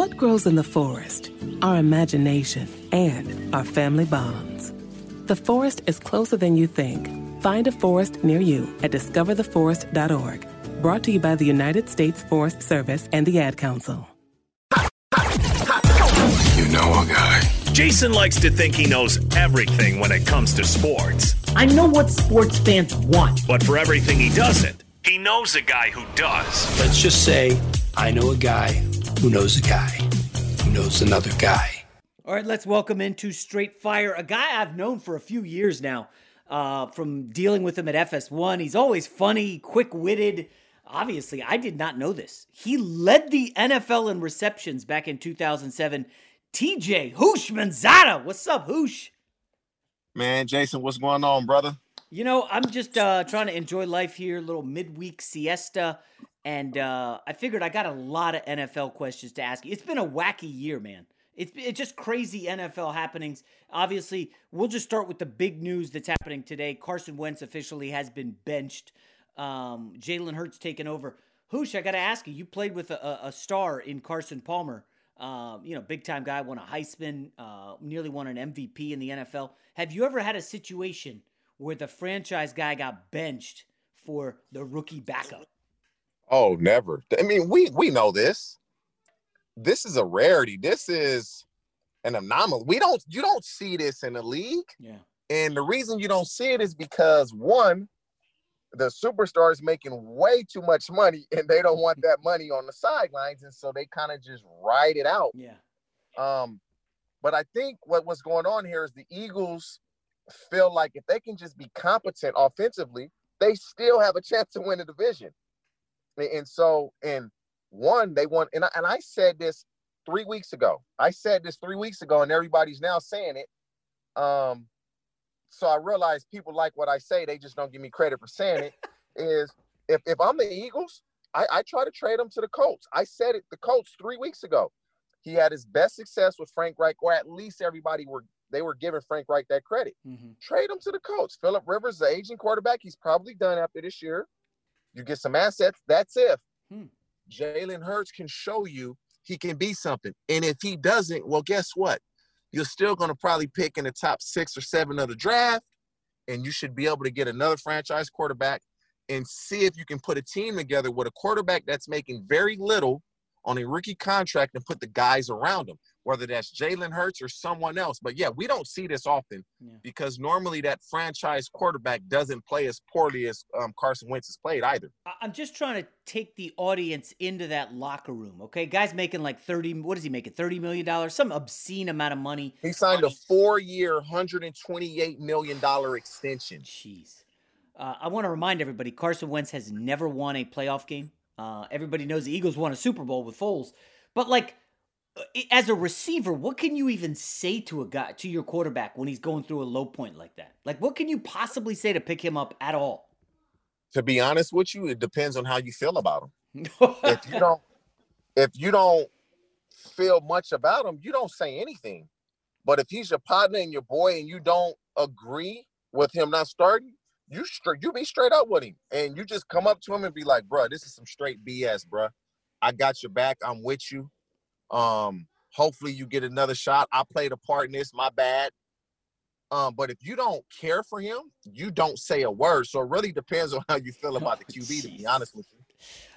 What grows in the forest? Our imagination and our family bonds. The forest is closer than you think. Find a forest near you at discovertheforest.org. Brought to you by the United States Forest Service and the Ad Council. You know a guy. Jason likes to think he knows everything when it comes to sports. I know what sports fans want. But for everything he doesn't, he knows a guy who does. Let's just say I know a guy who knows a guy who knows another guy. All right, let's welcome into Straight Fire a guy I've known for a few years now. Uh, from dealing with him at FS1, he's always funny, quick witted. Obviously, I did not know this. He led the NFL in receptions back in 2007. TJ Houshmandzadeh. What's up, Hoosh? Man, Jason, what's going on, brother? You know, I'm just uh, trying to enjoy life here, little midweek siesta. And uh, I figured I got a lot of NFL questions to ask you. It's been a wacky year, man. It's, it's just crazy NFL happenings. Obviously, we'll just start with the big news that's happening today. Carson Wentz officially has been benched. Um, Jalen Hurts taken over. Hoosh, I got to ask you. You played with a, a star in Carson Palmer. Um, you know, big time guy, won a Heisman, uh, nearly won an MVP in the NFL. Have you ever had a situation where the franchise guy got benched for the rookie backup? Oh, never. I mean, we we know this. This is a rarity. This is an anomaly. We don't you don't see this in the league. Yeah. And the reason you don't see it is because one, the superstar is making way too much money and they don't want that money on the sidelines. And so they kind of just ride it out. Yeah. Um, But I think what what's going on here is the Eagles feel like if they can just be competent offensively, they still have a chance to win the division. And so, and one, they want, and I, and I said this three weeks ago. I said this three weeks ago, and everybody's now saying it. Um, so I realize people like what I say, they just don't give me credit for saying it. is if, if I'm the Eagles, I, I try to trade them to the Colts. I said it the Colts three weeks ago. He had his best success with Frank Reich, or at least everybody were they were giving Frank Reich that credit. Mm-hmm. Trade him to the Colts. Philip Rivers, the aging quarterback, he's probably done after this year. You get some assets. That's if hmm. Jalen Hurts can show you he can be something. And if he doesn't, well, guess what? You're still going to probably pick in the top six or seven of the draft, and you should be able to get another franchise quarterback and see if you can put a team together with a quarterback that's making very little on a rookie contract and put the guys around him whether that's Jalen Hurts or someone else. But yeah, we don't see this often yeah. because normally that franchise quarterback doesn't play as poorly as um, Carson Wentz has played either. I'm just trying to take the audience into that locker room. Okay, guys making like thirty. What is he making? Thirty million dollars, some obscene amount of money. He signed a four-year, hundred and twenty-eight million dollar extension. Jeez. Uh, I want to remind everybody: Carson Wentz has never won a playoff game. Uh, everybody knows the Eagles won a Super Bowl with Foles, but like as a receiver, what can you even say to a guy, to your quarterback when he's going through a low point like that? Like, what can you possibly say to pick him up at all? To be honest with you, it depends on how you feel about him. if you don't, if you don't feel much about him, you don't say anything. But if he's your partner and your boy, and you don't agree with him not starting, you straight, you be straight up with him, and you just come up to him and be like, "Bro, this is some straight BS, bro. I got your back. I'm with you." Um, hopefully you get another shot. I played a part in this, my bad. Um, but if you don't care for him, you don't say a word. So it really depends on how you feel about the QB, oh, to be honest with you.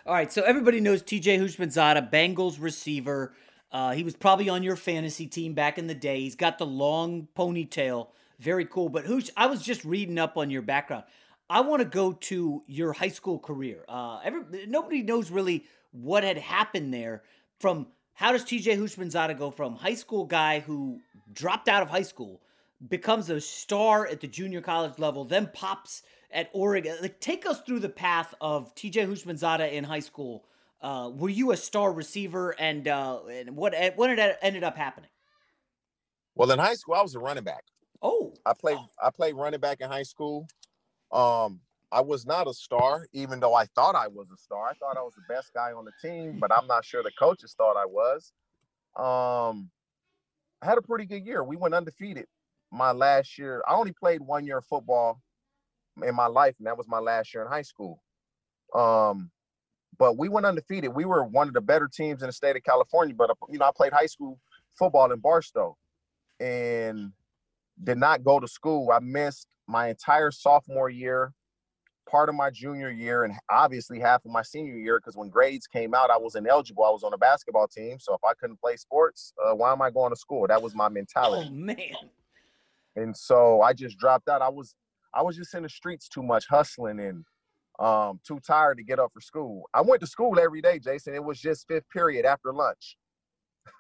All right, so everybody knows TJ Houshmandzadeh, Bengals receiver. Uh, he was probably on your fantasy team back in the day. He's got the long ponytail, very cool. But Hoosh, I was just reading up on your background. I want to go to your high school career. Uh, every, nobody knows really what had happened there from how does TJ Houshmandzadeh go from high school guy who dropped out of high school, becomes a star at the junior college level, then pops at Oregon? Like, take us through the path of TJ Houshmandzadeh in high school. Uh, were you a star receiver, and, uh, and what what it ended up happening? Well, in high school, I was a running back. Oh, I played I played running back in high school. Um, I was not a star, even though I thought I was a star. I thought I was the best guy on the team, but I'm not sure the coaches thought I was. Um, I had a pretty good year. We went undefeated my last year. I only played one year of football in my life, and that was my last year in high school. Um, but we went undefeated. We were one of the better teams in the state of California. But you know, I played high school football in Barstow, and did not go to school. I missed my entire sophomore year part of my junior year and obviously half of my senior year because when grades came out, I was ineligible. I was on a basketball team. So if I couldn't play sports, uh, why am I going to school? That was my mentality. Oh, man. And so I just dropped out. I was I was just in the streets too much hustling and um, too tired to get up for school. I went to school every day, Jason. It was just fifth period after lunch.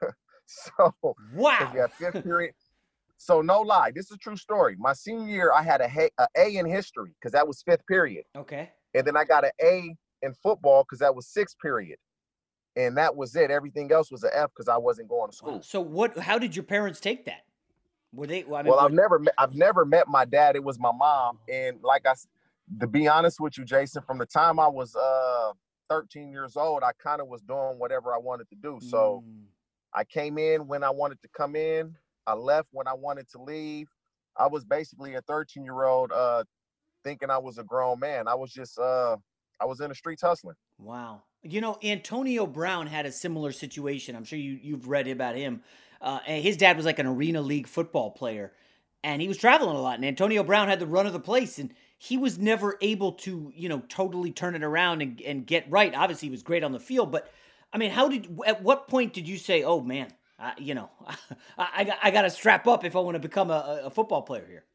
so wow, yeah, fifth period. So no lie, this is a true story. My senior year, I had a, a, a in history because that was fifth period. Okay. And then I got an A in football because that was sixth period, and that was it. Everything else was an F because I wasn't going to school. Wow. So what? How did your parents take that? Were they? Well, I mean, well I've never met, I've never met my dad. It was my mom, and like I, to be honest with you, Jason, from the time I was uh 13 years old, I kind of was doing whatever I wanted to do. So. Mm. I came in when I wanted to come in. I left when I wanted to leave. I was basically a 13 year old uh, thinking I was a grown man. I was just uh, I was in the streets hustling. Wow. You know, Antonio Brown had a similar situation. I'm sure you you've read about him. Uh, his dad was like an arena league football player, and he was traveling a lot. And Antonio Brown had the run of the place, and he was never able to, you know, totally turn it around and, and get right. Obviously, he was great on the field, but I mean, how did? At what point did you say, "Oh man, I, you know, I, I, I got to strap up if I want to become a, a football player here.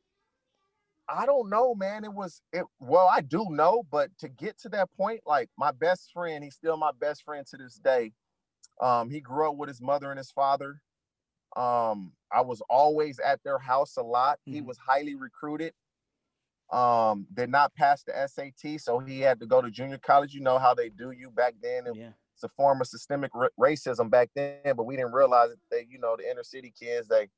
I don't know, man. It was it. Well, I do know, but to get to that point, like my best friend, he's still my best friend to this day. Um, he grew up with his mother and his father. Um, I was always at their house a lot. He was highly recruited. Um, did not pass the SAT, so he had to go to junior college. You know how they do you back then. It- Yeah. It's a form of systemic ra- racism back then, but we didn't realize that you know the inner city kids they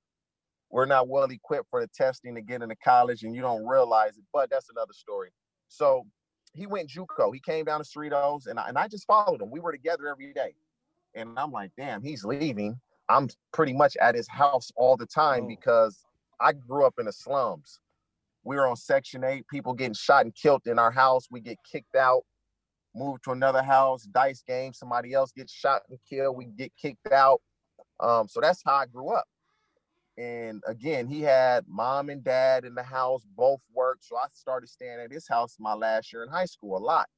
we're not well equipped for the testing to get into college, and you don't realize it. But that's another story. So he went JUCO. He came down to Cerritos, and I, and I just followed him. We were together every day, and I'm like, damn, he's leaving. I'm pretty much at his house all the time oh. because I grew up in the slums. We were on Section 8, people getting shot and killed in our house. We get kicked out, move to another house, dice game, somebody else gets shot and killed, we get kicked out. Um, so that's how I grew up. And again, he had mom and dad in the house, both worked. So I started staying at his house my last year in high school a lot.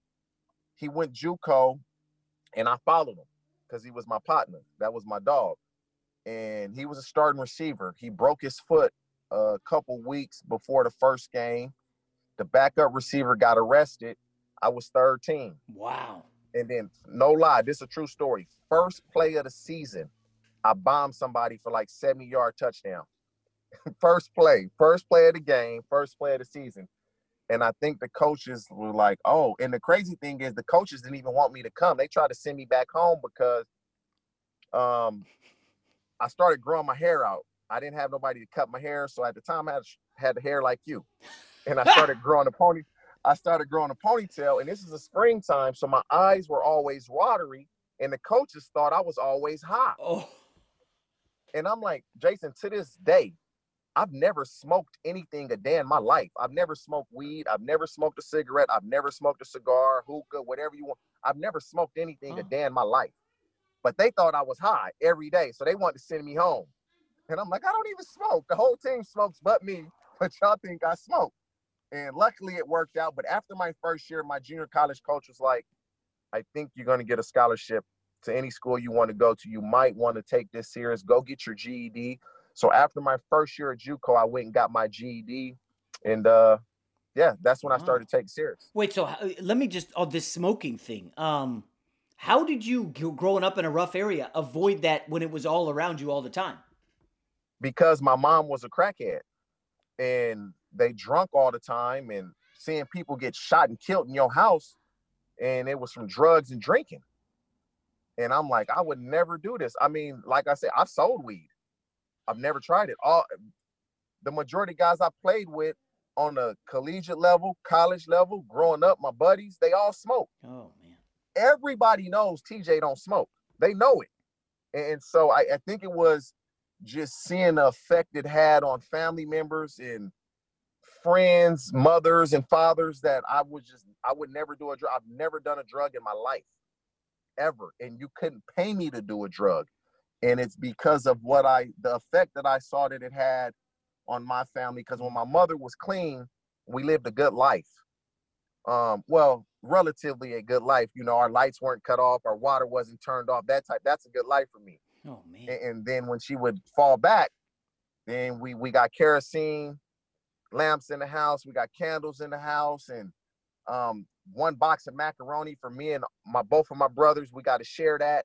He went JUCO and I followed him because he was my partner. That was my dog. And he was a starting receiver. He broke his foot a couple weeks before the first game. The backup receiver got arrested. I was third team. Wow. And then, no lie, this is a true story. First play of the season, I bombed somebody for like 70 yard touchdown. first play, first play of the game, first play of the season. And I think the coaches were like, oh, and the crazy thing is the coaches didn't even want me to come. They tried to send me back home because um I started growing my hair out. I didn't have nobody to cut my hair. So at the time I had, had the hair like you. And I started growing a pony. I started growing a ponytail, and this is a springtime, so my eyes were always watery, and the coaches thought I was always hot. Oh. And I'm like, Jason, to this day, I've never smoked anything a day in my life. I've never smoked weed. I've never smoked a cigarette. I've never smoked a cigar, hookah, whatever you want. I've never smoked anything a oh. day in my life. But they thought I was high every day, so they wanted to send me home. And I'm like, I don't even smoke. The whole team smokes but me, but y'all think I smoke. And luckily it worked out. But after my first year, my junior college coach was like, I think you're going to get a scholarship to any school you want to go to. You might want to take this serious. Go get your GED. So after my first year at JUCO, I went and got my GED. And uh, yeah, that's when I started to take serious. Wait, so uh, let me just oh this smoking thing. Um, how did you growing up in a rough area avoid that when it was all around you all the time? because my mom was a crackhead and they drunk all the time and seeing people get shot and killed in your house and it was from drugs and drinking and i'm like i would never do this i mean like i said i've sold weed i've never tried it all the majority of guys i played with on the collegiate level college level growing up my buddies they all smoke Oh man. everybody knows TJ don't smoke. They know it. And so I, I think it was just seeing the effect it had on family members and friends, mothers and fathers that I would just I would never do a drug. I've never done a drug in my life. Ever. And you couldn't pay me to do a drug. And it's because of what I the effect that I saw that it had on my family. Because when my mother was clean, we lived a good life um well relatively a good life you know our lights weren't cut off our water wasn't turned off that type that's a good life for me Oh man. and, then when she would fall back then we we got kerosene lamps in the house we got candles in the house and um one box of macaroni for me and my both of my brothers we got to share that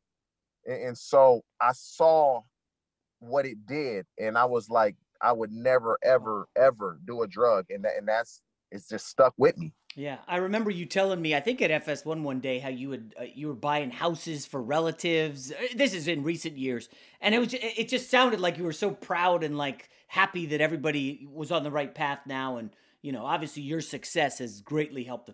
and, and so i saw what it did and i was like i would never ever ever do a drug and that and that's it's just stuck with me Yeah, I remember you telling me. I think at FS1 one day how you would uh, you were buying houses for relatives. Uh, This is in recent years, and it was it just sounded like you were so proud and like happy that everybody was on the right path now, and you know obviously your success has greatly helped the.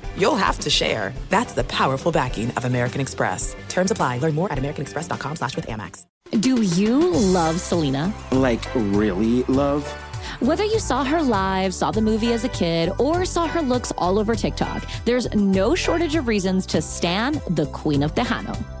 you'll have to share. That's the powerful backing of American Express. Terms apply. Learn more at americanexpress.com slash with Amex. Do you love Selena? Like, really love? Whether you saw her live, saw the movie as a kid, or saw her looks all over TikTok, there's no shortage of reasons to stan the Queen of Tejano.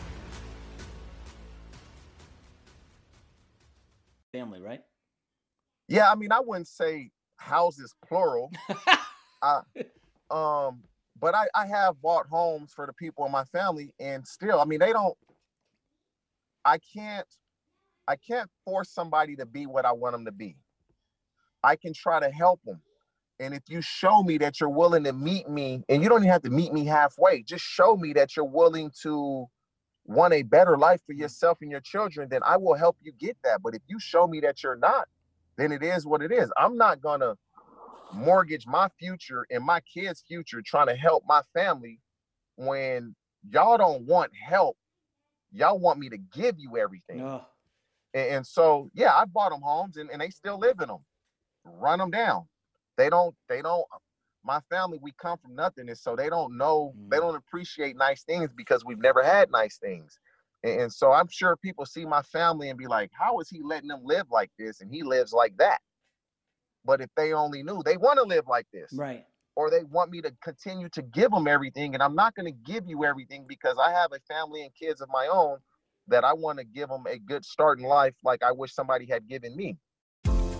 Yeah, I mean, I wouldn't say houses plural. I, um, but I, I have bought homes for the people in my family, and still, I mean, they don't. I can't, I can't force somebody to be what I want them to be. I can try to help them, and if you show me that you're willing to meet me, and you don't even have to meet me halfway, just show me that you're willing to want a better life for yourself and your children, then I will help you get that. But if you show me that you're not, then it is what it is. I'm not gonna mortgage my future and my kids' future trying to help my family when y'all don't want help. Y'all want me to give you everything. And, and so, yeah, I bought them homes and, and they still live in them. Run them down. They don't, they don't, my family, we come from nothing. And so they don't know, they mm. don't appreciate nice things because we've never had nice things. And, so I'm sure people see my family and be like, how is he letting them live like this? And he lives like that. But if they only knew, they want to live like this. Right. Or they want me to continue to give them everything. And I'm not going to give you everything because I have a family and kids of my own that I want to give them a good start in life like I wish somebody had given me.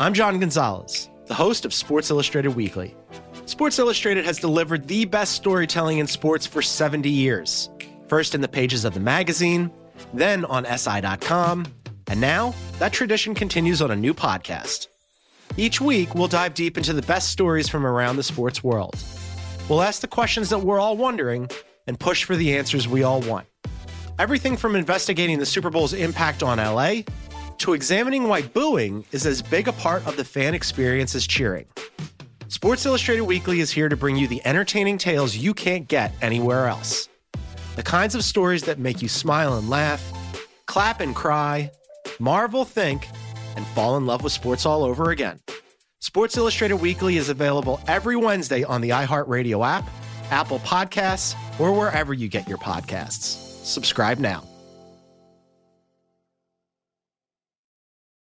I'm John Gonzalez, the host of Sports Illustrated Weekly. Sports Illustrated has delivered the best storytelling in sports for 70 years. First in the pages of the magazine, then on SI.com, and now that tradition continues on a new podcast. Each week, we'll dive deep into the best stories from around the sports world. We'll ask the questions that we're all wondering and push for the answers we all want. Everything from investigating the Super Bowl's impact on LA to examining why booing is as big a part of the fan experience as cheering. Sports Illustrated Weekly is here to bring you the entertaining tales you can't get anywhere else. The kinds of stories that make you smile and laugh, clap and cry, marvel, think, and fall in love with sports all over again. Sports Illustrated Weekly is available every Wednesday on the iHeartRadio app, Apple Podcasts, or wherever you get your podcasts. Subscribe now.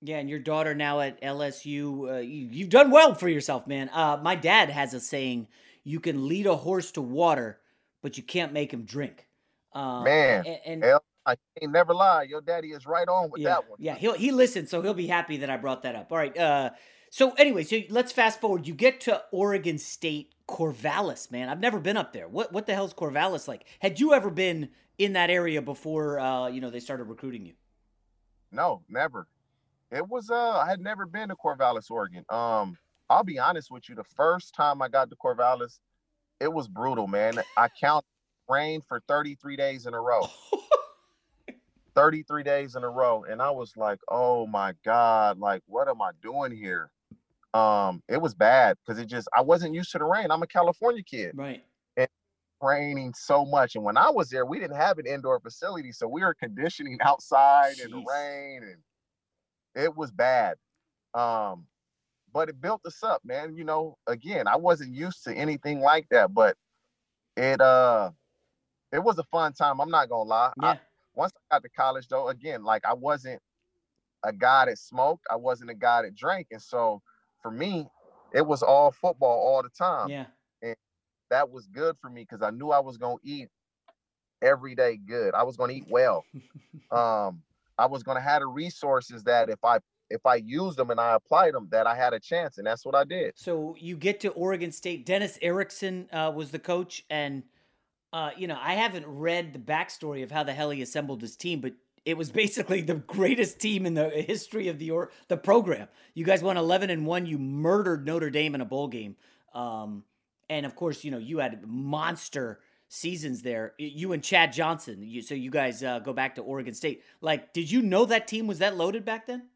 Yeah, and your daughter now at LSU, uh, you, you've done well for yourself, man. Uh, my dad has a saying: "You can lead a horse to water, but you can't make him drink." Um, Man, and, and I ain't never lie. Your daddy is right on with yeah, that one. yeah, he'll he listens, so he'll be happy that I brought that up. All right, uh, so anyway, so let's fast forward. You get to Oregon State Corvallis, man. I've never been up there. What what the hell's Corvallis like? Had you ever been in that area before? Uh, you know, they started recruiting you. No, never. It was uh I had never been to Corvallis, Oregon. Um, I'll be honest with you, the first time I got to Corvallis, it was brutal, man. I count rain for 33 days in a row. 33 days in a row. And I was like, oh my God, like what am I doing here? Um, it was bad because it just I wasn't used to the rain. I'm a California kid. Right. And raining so much. And when I was there, we didn't have an indoor facility. So we were conditioning outside in the rain and it was bad. Um, but it built us up, man. You know, again, I wasn't used to anything like that, but it uh it was a fun time. I'm not gonna lie. Yeah. I, once I got to college though, again, like I wasn't a guy that smoked, I wasn't a guy that drank. And so for me, it was all football all the time. Yeah. And that was good for me because I knew I was gonna eat every day good. I was gonna eat well. um, I was gonna have the resources that if I if I used them and I applied them, that I had a chance, and that's what I did. So you get to Oregon State. Dennis Erickson uh, was the coach, and uh, you know I haven't read the backstory of how the hell he assembled his team, but it was basically the greatest team in the history of the or the program. You guys won eleven and one. You murdered Notre Dame in a bowl game, um, and of course, you know you had monster seasons there. You and Chad Johnson. You, so you guys uh, go back to Oregon State. Like, did you know that team was that loaded back then?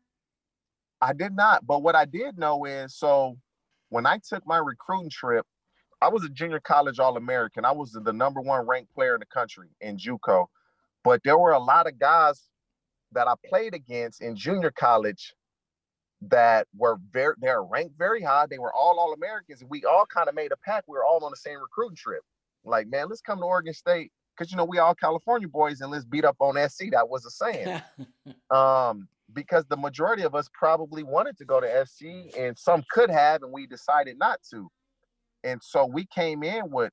I did not, but what I did know is so when I took my recruiting trip, I was a junior college All American. I was the number one ranked player in the country in JUCO, but there were a lot of guys that I played against in junior college that were very they're ranked very high. They were all All Americans, we all kind of made a pack. We were all on the same recruiting trip. Like, man, let's come to Oregon State because you know we all California boys, and let's beat up on SC. That was a saying. um, because the majority of us probably wanted to go to SC, and some could have, and we decided not to. And so we came in with,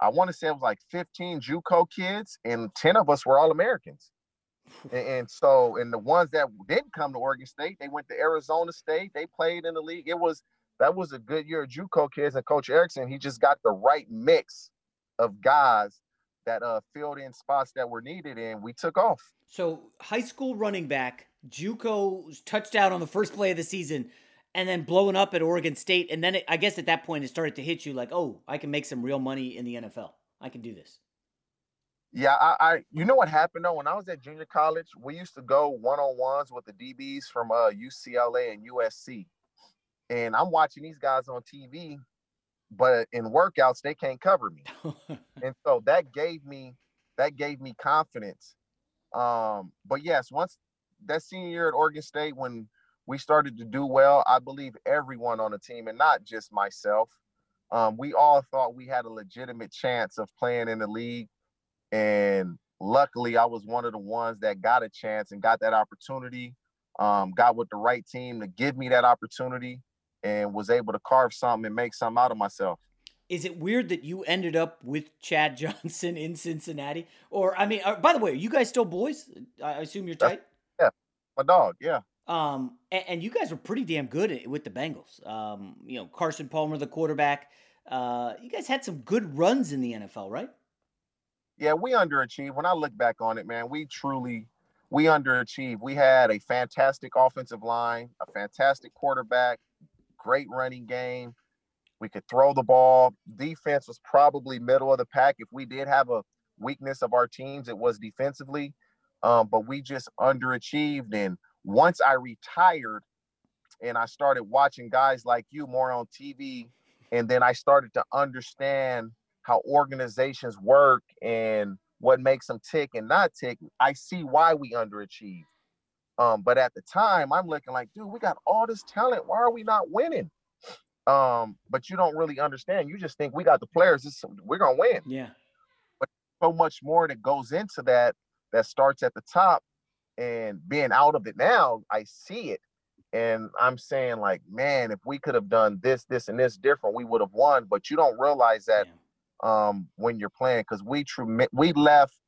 I want to say it was like 15 JUCO kids, and 10 of us were all Americans. and, and so, and the ones that didn't come to Oregon State, they went to Arizona State. They played in the league. It was that was a good year of JUCO kids, and Coach Erickson, he just got the right mix of guys that uh filled in spots that were needed, and we took off. So high school running back, JUCO's touchdown on the first play of the season, and then blowing up at Oregon State, and then it, I guess at that point it started to hit you like, oh, I can make some real money in the NFL. I can do this. Yeah, I, I you know what happened though when I was at junior college, we used to go one on ones with the DBs from uh UCLA and USC, and I'm watching these guys on TV, but in workouts they can't cover me, and so that gave me that gave me confidence. Um, but yes, once that senior year at Oregon State, when we started to do well, I believe everyone on the team, and not just myself, um, we all thought we had a legitimate chance of playing in the league. And luckily, I was one of the ones that got a chance and got that opportunity. Um, got with the right team to give me that opportunity, and was able to carve something and make something out of myself. Is it weird that you ended up with Chad Johnson in Cincinnati? Or I mean, uh, by the way, are you guys still boys? I assume you're tight. Yeah, my dog. Yeah. Um, and, and, you guys were pretty damn good with the Bengals. Um, you know, Carson Palmer, the quarterback. Uh, you guys had some good runs in the NFL, right? Yeah, we underachieved. When I look back on it, man, we truly we underachieved. We had a fantastic offensive line, a fantastic quarterback, great running game. We could throw the ball. Defense was probably middle of the pack. If we did have a weakness of our teams, it was defensively. Um, but we just underachieved. And once I retired and I started watching guys like you more on TV, and then I started to understand how organizations work and what makes them tick and not tick, I see why we underachieve. Um, but at the time, I'm looking like, dude, we got all this talent. Why are we not winning? Um, but you don't really understand. You just think we got the players. This, we're gonna win. Yeah. But so much more that goes into that that starts at the top and being out of it now, I see it. And I'm saying, like, man, if we could have done this, this, and this different, we would have won. But you don't realize that um, when you're playing because we trem- we left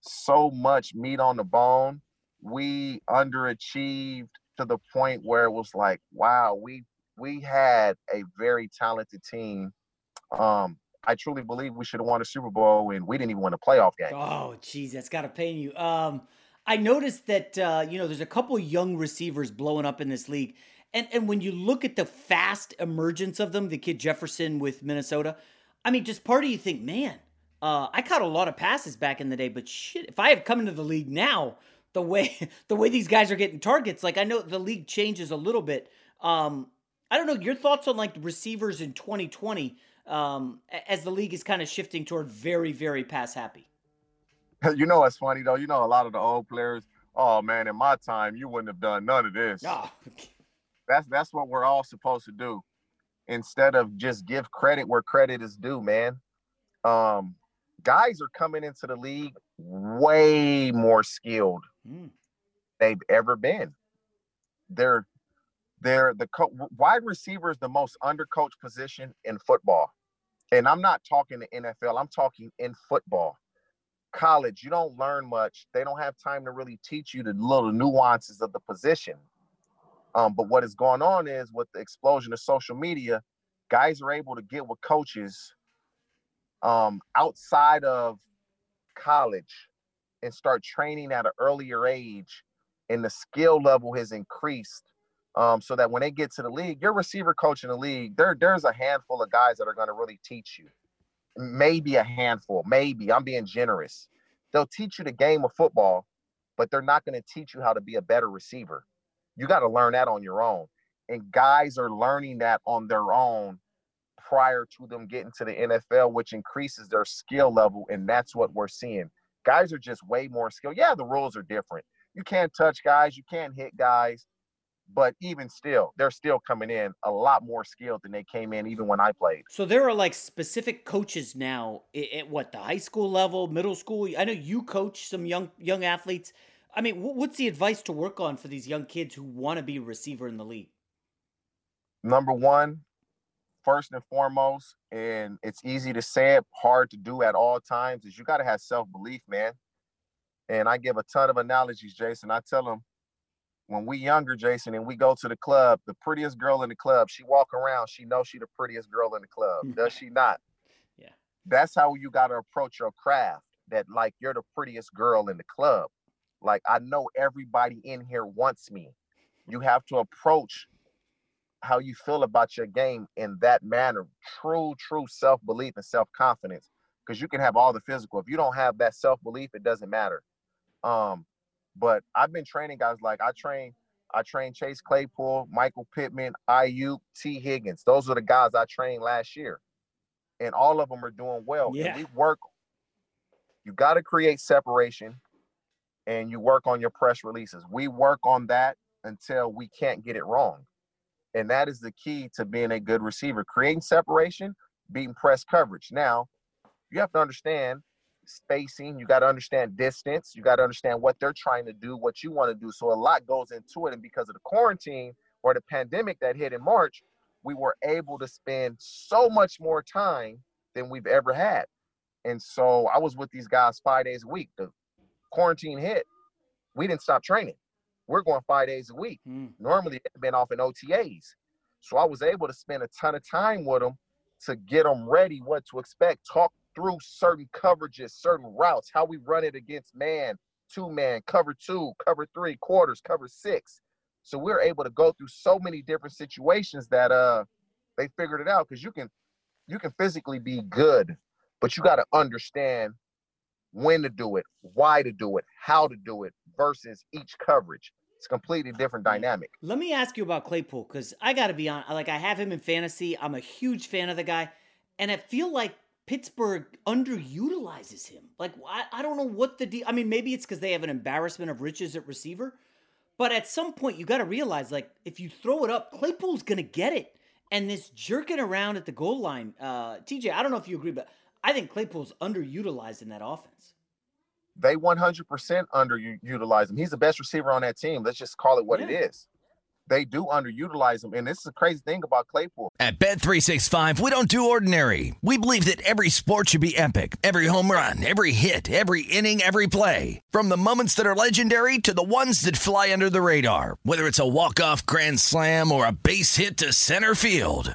so much meat on the bone. We underachieved to the point where it was like, wow, we we had a very talented team. Um, I truly believe we should have won a Super Bowl, and we didn't even win a playoff game. Oh, geez, that's got to pain you. Um, I noticed that uh, you know there's a couple young receivers blowing up in this league, and and when you look at the fast emergence of them, the kid Jefferson with Minnesota, I mean, just part of you think, man, uh, I caught a lot of passes back in the day, but shit, if I have come into the league now, the way the way these guys are getting targets, like I know the league changes a little bit. Um, I don't know your thoughts on like the receivers in 2020 um, as the league is kind of shifting toward very very pass happy. you know what's funny though? You know a lot of the old players. Oh man, in my time, you wouldn't have done none of this. Oh. That's that's what we're all supposed to do, instead of just give credit where credit is due, man. Um, guys are coming into the league way more skilled mm. they've ever been. They're they're the co- wide receiver is the most undercoached position in football, and I'm not talking the NFL. I'm talking in football college, you don't learn much. They don't have time to really teach you the little nuances of the position. Um, but what is going on is with the explosion of social media, guys are able to get with coaches um, outside of college and start training at an earlier age, and the skill level has increased. Um, so that when they get to the league, your receiver coach in the league, there, there's a handful of guys that are going to really teach you maybe a handful, maybe. I'm being generous. They'll teach you the game of football, but they're not going to teach you how to be a better receiver. You got to learn that on your own. And guys are learning that on their own prior to them getting to the NFL, which increases their skill level. And that's what we're seeing. Guys are just way more skilled. Yeah, the rules are different. You can't touch guys, you can't hit guys, but even still, they're still coming in a lot more skilled than they came in even when I played. So there are like specific coaches now at what the high school level, middle school. I know you coach some young young athletes. I mean, what's the advice to work on for these young kids who want to be a receiver in the league? Number one, first and foremost, and it's easy to say it, hard to do at all times, is you got to have self belief, man. And I give a ton of analogies, Jason. I tell them when we younger, Jason, and we go to the club, the prettiest girl in the club, she walk around, she knows she the prettiest girl in the club. Does she not? Yeah. That's how you got to approach your craft. That like you're the prettiest girl in the club. Like I know everybody in here wants me. You have to approach how you feel about your game in that manner. True, true self-belief and self-confidence. Because you can have all the physical. If you don't have that self-belief, it doesn't matter. Um, but I've been training guys like I train, I train Chase Claypool, Michael Pittman, Aiyuk, Tee Higgins. Those are the guys I trained last year. And all of them are doing well. Yeah. And we work, you got to create separation and you work on your press releases. We work on that until we can't get it wrong. And that is the key to being a good receiver. Creating separation, beating press coverage. Now, you have to understand spacing, you got to understand distance, you got to understand what they're trying to do, what you want to do. So a lot goes into it. And because of the quarantine or the pandemic that hit in March, we were able to spend so much more time than we've ever had. And so I was with these guys five days a week. The quarantine hit, we didn't stop training. We're going five days a week. Mm. Normally, they've been off in OTAs. So I was able to spend a ton of time with them to get them ready, what to expect, talk through certain coverages, certain routes, how we run it against man, two man, cover two, cover three, quarters, cover six. So we're able to go through so many different situations that uh they figured it out because you can you can physically be good, but you got to understand when to do it, why to do it, how to do it versus each coverage. It's a completely different dynamic. Let me ask you about Claypool because I got to be on. Like I have him in fantasy. I'm a huge fan of the guy, and I feel like Pittsburgh underutilizes him. Like I, I don't know what the deal. I mean, maybe it's because they have an embarrassment of riches at receiver, but at some point you got to realize, like, if you throw it up, Claypool's gonna get it. And this jerking around at the goal line, uh, TJ, I don't know if you agree, but I think Claypool's underutilized in that offense. They 100% underutilize him. He's the best receiver on that team. Let's just call it what Yeah. it is. they do underutilize him. And this is a crazy thing about Claypool. At Bet365, we don't do ordinary. We believe that every sport should be epic. Every home run, every hit, every inning, every play. From the moments that are legendary to the ones that fly under the radar. Whether it's a walk-off grand slam or a base hit to center field.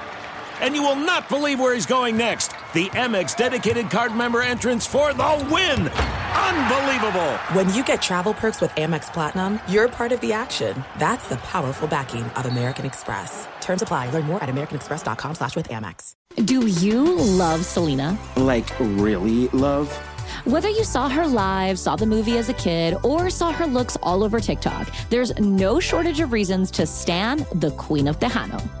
and you will not believe where he's going next. The Amex dedicated card member entrance for the win. Unbelievable. When you get travel perks with Amex Platinum, you're part of the action. That's the powerful backing of American Express. Terms apply. Learn more at americanexpress.com slash with Amex. Do you love Selena? Like, really love? Whether you saw her live, saw the movie as a kid, or saw her looks all over TikTok, there's no shortage of reasons to stan the Queen of Tejano.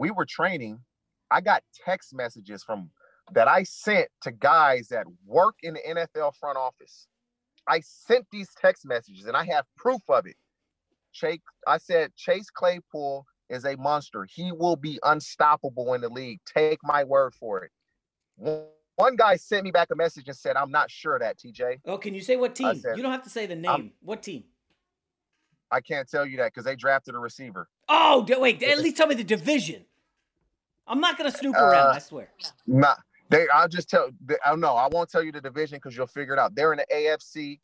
We were training, I got text messages from that I sent to guys that work in the NFL front office. I sent these text messages and I have proof of it. Chase, I said Chase Claypool is a monster. He will be unstoppable in the league. Take my word for it. One guy sent me back a message and said, "I'm not sure of that TJ." Oh, can you say what team? Said, you don't have to say the name. I'm, what team? I can't tell you that because they drafted a receiver. Oh, wait! At least tell me the division. I'm not gonna snoop around. Uh, I swear. Nah, they. I'll just tell. I don't know. I won't tell you the division because you'll figure it out. They're in the AFC.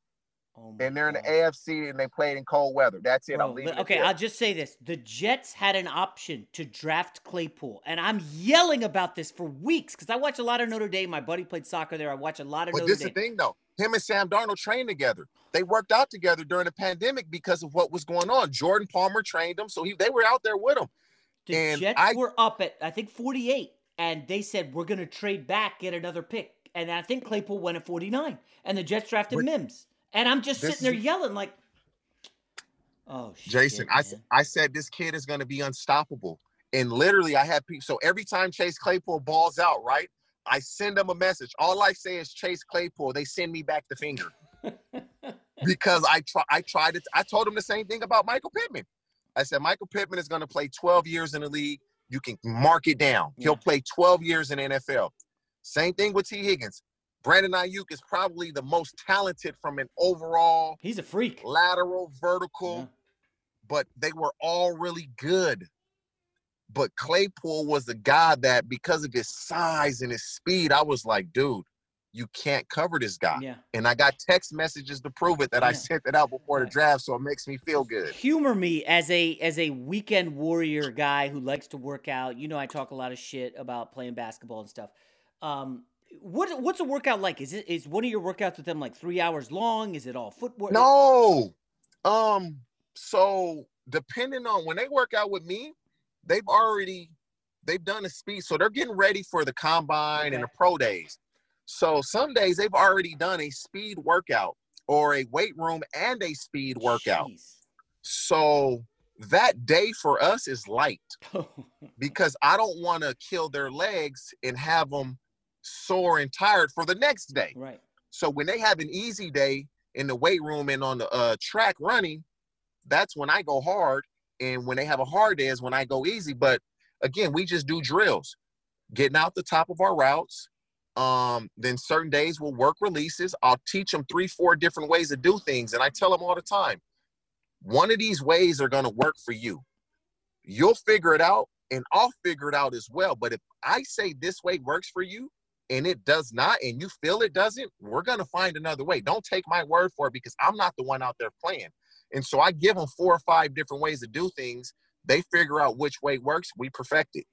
Oh and they're in the AFC and they played in cold weather. That's it. Bro, I'm leaving. Okay, I'll just say this: the Jets had an option to draft Claypool, and I'm yelling about this for weeks because I watch a lot of Notre Dame. My buddy played soccer there. I watch a lot of but Notre this Dame. is the thing, though. Him and Sam Darnold trained together. They worked out together during the pandemic because of what was going on. Jordan Palmer trained them, so he, they were out there with him. The and Jets I, were up at I think 48 and they said we're going to trade back, get another pick, and I think Claypool went at 49, and the Jets drafted Mims, and I'm just sitting there yelling like, "Oh, shit, Jason, man. I I said this kid is going to be unstoppable." And literally, I had people. So every time Chase Claypool balls out, right, I send them a message. All I say is Chase Claypool. They send me back the finger because I try. I tried it. I told them the same thing about Michael Pittman. I said Michael Pittman is going to play 12 years in the league. You can mark it down. Yeah. He'll play 12 years in NFL. Same thing with Tee Higgins. Brandon Aiyuk is probably the most talented from an overall. He's a freak. Lateral, vertical, yeah. but they were all really good. But Claypool was the guy that, because of his size and his speed, I was like, dude, you can't cover this guy. Yeah. And I got text messages to prove it that yeah. I sent it out before the draft, so it makes me feel good. Humor me as a as a weekend warrior guy who likes to work out. You know, I talk a lot of shit about playing basketball and stuff. Um, what what's a workout like? Is it is one of your workouts with them like three hours long? Is it all footwork? No. Um. So depending on when they work out with me, they've already they've done a speed, so they're getting ready for the combine okay. and the pro days. So some days they've already done a speed workout or a weight room and a speed workout. Jeez. So that day for us is light because I don't want to kill their legs and have them sore and tired for the next day. Right. So when they have an easy day in the weight room and on the uh, track running, that's when I go hard. And when they have a hard day is when I go easy. But again, we just do drills, getting out the top of our routes. Um, then certain days we'll work releases. I'll teach them three, four different ways to do things. And I tell them all the time, one of these ways are going to work for you. You'll figure it out and I'll figure it out as well. But if I say this way works for you and it does not, and you feel it doesn't, we're going to find another way. Don't take my word for it because I'm not the one out there playing. And so I give them four or five different ways to do things. They figure out which way works. We perfect it.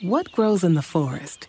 What grows in the forest?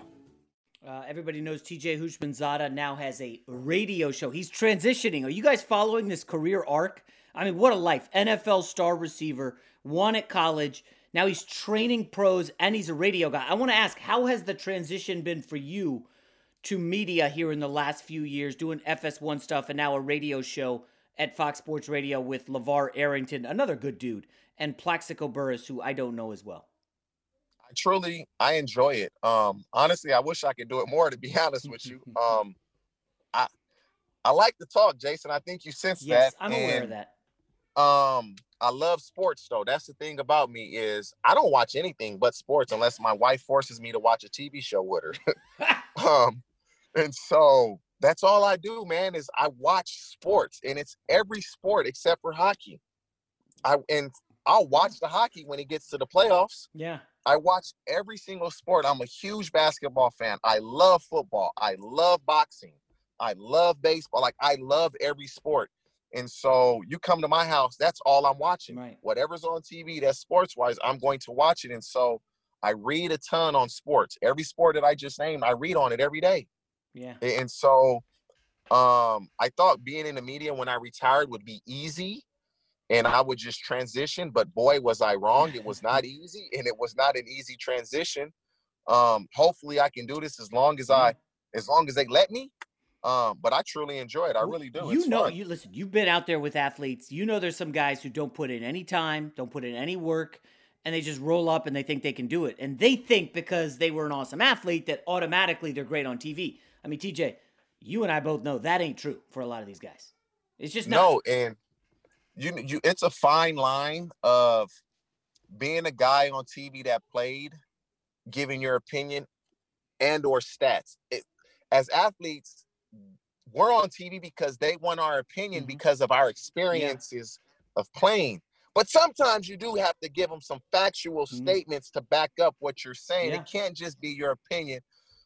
Everybody knows TJ Houshmandzadeh now has a radio show. He's transitioning. Are you guys following this career arc? I mean, what a life. NFL star receiver, won at college. Now he's training pros and he's a radio guy. I want to ask, how has the transition been for you to media here in the last few years, doing FS1 stuff and now a radio show at Fox Sports Radio with LeVar Arrington, another good dude, and Plaxico Burress, who I don't know as well? Truly, I enjoy it. Um, honestly, I wish I could do it more, to be honest with you. Um, I, I like to talk, Jason. I think you sense yes, that. I'm aware of that. Um, I love sports though. That's the thing about me is I don't watch anything but sports unless my wife forces me to watch a TV show with her. um, and so that's all I do, man, is I watch sports and it's every sport except for hockey. I and I'll watch the hockey when it gets to the playoffs. Yeah. I watch every single sport. I'm a huge basketball fan. I love football. I love boxing. I love baseball. Like I love every sport. And so you come to my house, that's all I'm watching. Right. Whatever's on TV that's sports wise, I'm going to watch it. And so I read a ton on sports. Every sport that I just named, I read on it every day. Yeah. And so um I thought being in the media when I retired would be easy and I would just transition, but boy was I wrong. It was not easy and it was not an easy transition. Um hopefully I can do this as long as I as long as they let me. Um, but I truly enjoy it. I really do. You It's know, fun. you listen. You've been out there with athletes. You know, there's some guys who don't put in any time, don't put in any work, and they just roll up and they think they can do it. And they think because they were an awesome athlete that automatically they're great on TV. I mean, TJ, you and I both know that ain't true for a lot of these guys. It's just not. no, and you you it's a fine line of being a guy on TV that played, giving your opinion and or stats. It, as athletes, we're on TV because they want our opinion mm-hmm. because of our experiences of playing. But sometimes you do have to give them some factual mm-hmm. statements to back up what you're saying. Yeah. It can't just be your opinion.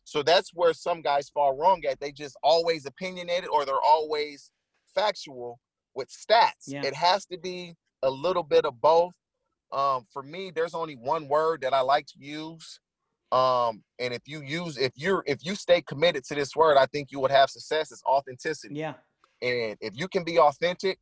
So that's where some guys fall wrong at. They just always opinionated or they're always factual with stats. Yeah. It has to be a little bit of both. Um, for me, there's only one word that I like to use. Um, and if you use if you're if you stay committed to this word, I think you would have success. It's authenticity. Yeah. And if you can be authentic,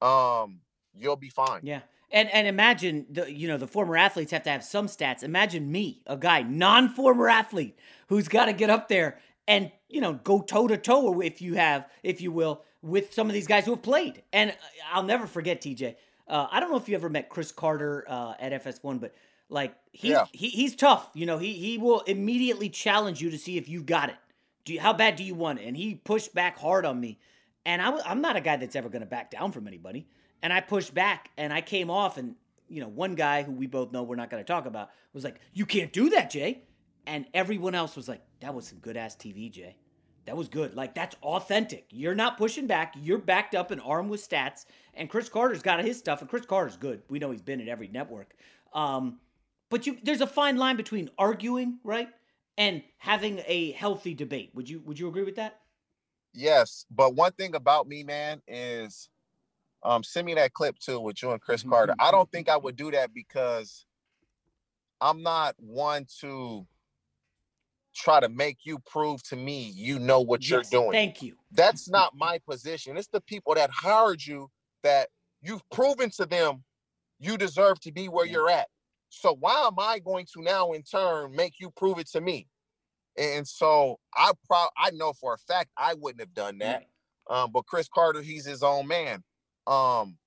um, you'll be fine. Yeah. And and imagine the you know the former athletes have to have some stats. Imagine me, a guy non-former athlete who's got to get up there and you know go toe to toe if you have if you will with some of these guys who have played. And I'll never forget TJ. Uh, I don't know if you ever met Cris Carter uh, at FS1, but like he's Yeah. he, he's tough. You know he he will immediately challenge you to see if you've got it. Do you, how bad do you want it? And he pushed back hard on me. And I, am not a guy that's ever going to back down from anybody. And I pushed back and I came off. And, you know, one guy who we both know we're not going to talk about was like, You can't do that, Jay. And everyone else was like, That was some good ass TV, Jay. That was good. Like, that's authentic. You're not pushing back. You're backed up and armed with stats. And Cris Carter's got his stuff. And Cris Carter's good. We know he's been at every network. Um, but you, there's a fine line between arguing, right? And having a healthy debate. Would you would you agree with that? Yes, but one thing about me, man, is um send me that clip too with you and Cris Carter. I don't think I would do that because I'm not one to try to make you prove to me you know what Yes, you're doing. Thank you. That's not my position. It's the people that hired you that you've proven to them you deserve to be where you're at. So why am I going to now in turn make you prove it to me? And so I pro I know for a fact I wouldn't have done that. Um, but Cris Carter, he's his own man. Um,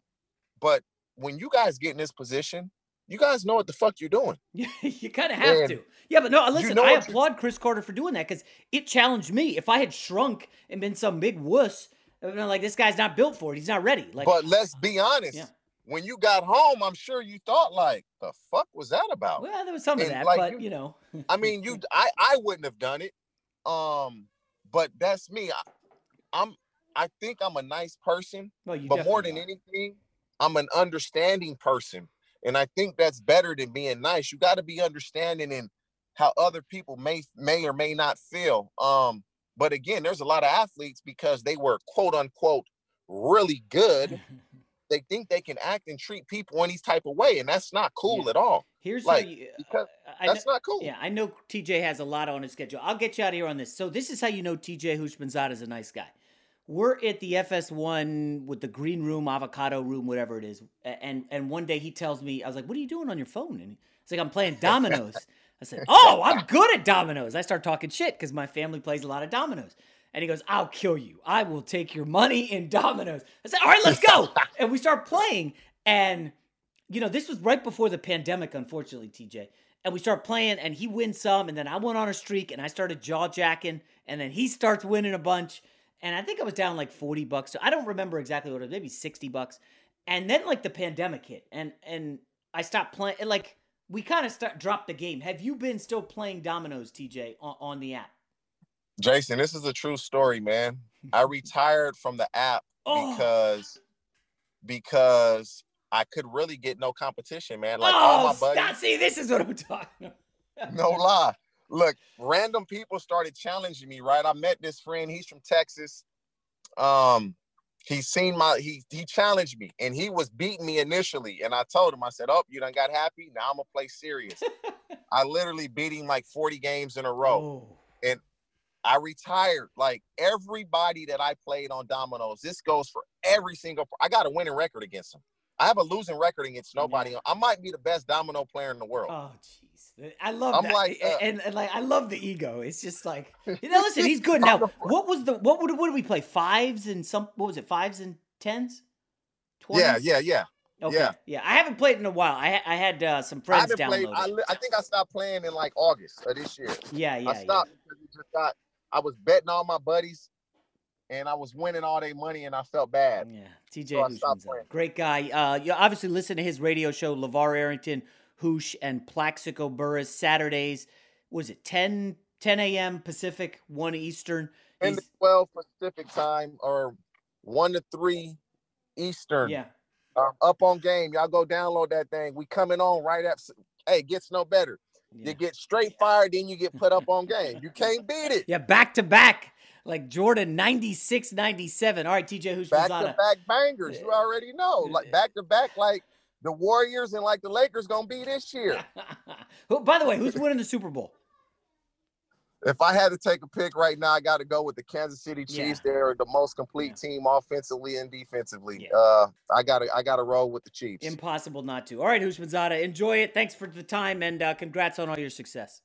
but when you guys get in this position, you guys know what the fuck you're doing. you kind of have And to. Yeah, but no, listen, know I you- applaud Cris Carter for doing that because it challenged me. If I had shrunk and been some big wuss, like, this guy's not built for it. He's not ready. Like, but let's be honest. When you got home, I'm sure you thought like, the fuck was that about? well, there was some of that, like, but you- you know. I mean, you I I wouldn't have done it. Um, but that's me. I, I'm I think I'm a nice person, Well, you but more than definitely anything, I'm an understanding person. And I think that's better than being nice. You got to be understanding in how other people may may or may not feel. Um, but again, there's a lot of athletes because they were quote unquote really good. they think they can act and treat people in these type of way, and that's not cool at all. Here's like how you, I that's kn- not cool. Yeah, I know TJ has a lot on his schedule. I'll get you out of here on this. So this is how you know TJ Houshmandzadeh is a nice guy. We're at the FS1 with the green room, avocado room, whatever it is. And and one day he tells me, I was like, "What are you doing on your phone?" And he's like, "I'm playing dominoes." I said, "Oh, I'm good at dominoes." I start talking shit because my family plays a lot of dominoes. And he goes, "I'll kill you. I will take your money in dominoes." I said, "All right, let's go." and we start playing, and you know, this was right before the pandemic, unfortunately, TJ. And we start playing, and he wins some, and then I went on a streak, and I started jaw jacking, and then he starts winning a bunch, and I think I was down like forty bucks. So I don't remember exactly what it was, maybe sixty bucks. And then like the pandemic hit, and and I stopped playing. Like we kind of start dropped the game. Have you been still playing dominoes, TJ, on, on the app? Jason, this is a true story, man. I retired from the app Oh. because because I could really get no competition, man. Like all oh, my buddies, stop! See, this is what I'm talking. about. no lie. Look, random people started challenging me, right? I met this friend, he's from Texas. Um, he's seen my he he challenged me and he was beating me initially. And I told him, I said, Oh, you done got happy. Now I'm gonna play serious. I literally beat him like 40 games in a row. And I retired. Like everybody that I played on dominoes, this goes for every single. I got a winning record against them. I have a losing record against nobody. I might be the best domino player in the world. Oh. I love I'm that. like, uh, and, and like I love the ego. It's just like you know, listen, he's good now. What was the what would what did we play? Fives and some what was it? Fives and tens? yeah, yeah, yeah. Okay. Yeah. Yeah. I haven't played in a while. I I had uh, some friends haven't download. I, I think I stopped playing in like August of this year. Yeah, yeah, I yeah. stopped because it just got. I was betting all my buddies, and I was winning all their money, and I felt bad. Yeah, TJ So I stopped Hushman's great guy. Uh, you obviously listen to his radio show, LeVar Arrington, Hoosh, and Plaxico Burress, Saturdays. Was it 10, 10 a.m. Pacific, 1 Eastern? 10 to 12 Pacific time or 1 to 3 Eastern. Yeah. Um, up on game. Y'all go download that thing. We coming on right after. Hey, gets no better. You get straight fired, then you get put up on game. You can't beat it. Yeah, back to back, like Jordan 96 97. All right, TJ Houshmandzadeh. Back to back bangers. You already know. Like back to back, like the Warriors and like the Lakers gonna be this year. Who, by the way, who's winning the Super Bowl? If I had to take a pick right now, I got to go with the Kansas City Chiefs. They're the most complete team offensively and defensively. Uh, I got to I got to roll with the Chiefs. Impossible not to. All right, Houshmandzadeh, enjoy it. Thanks for the time and uh, congrats on all your success.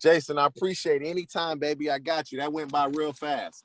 Jason, I appreciate it. Anytime, baby. I got you. That went by real fast.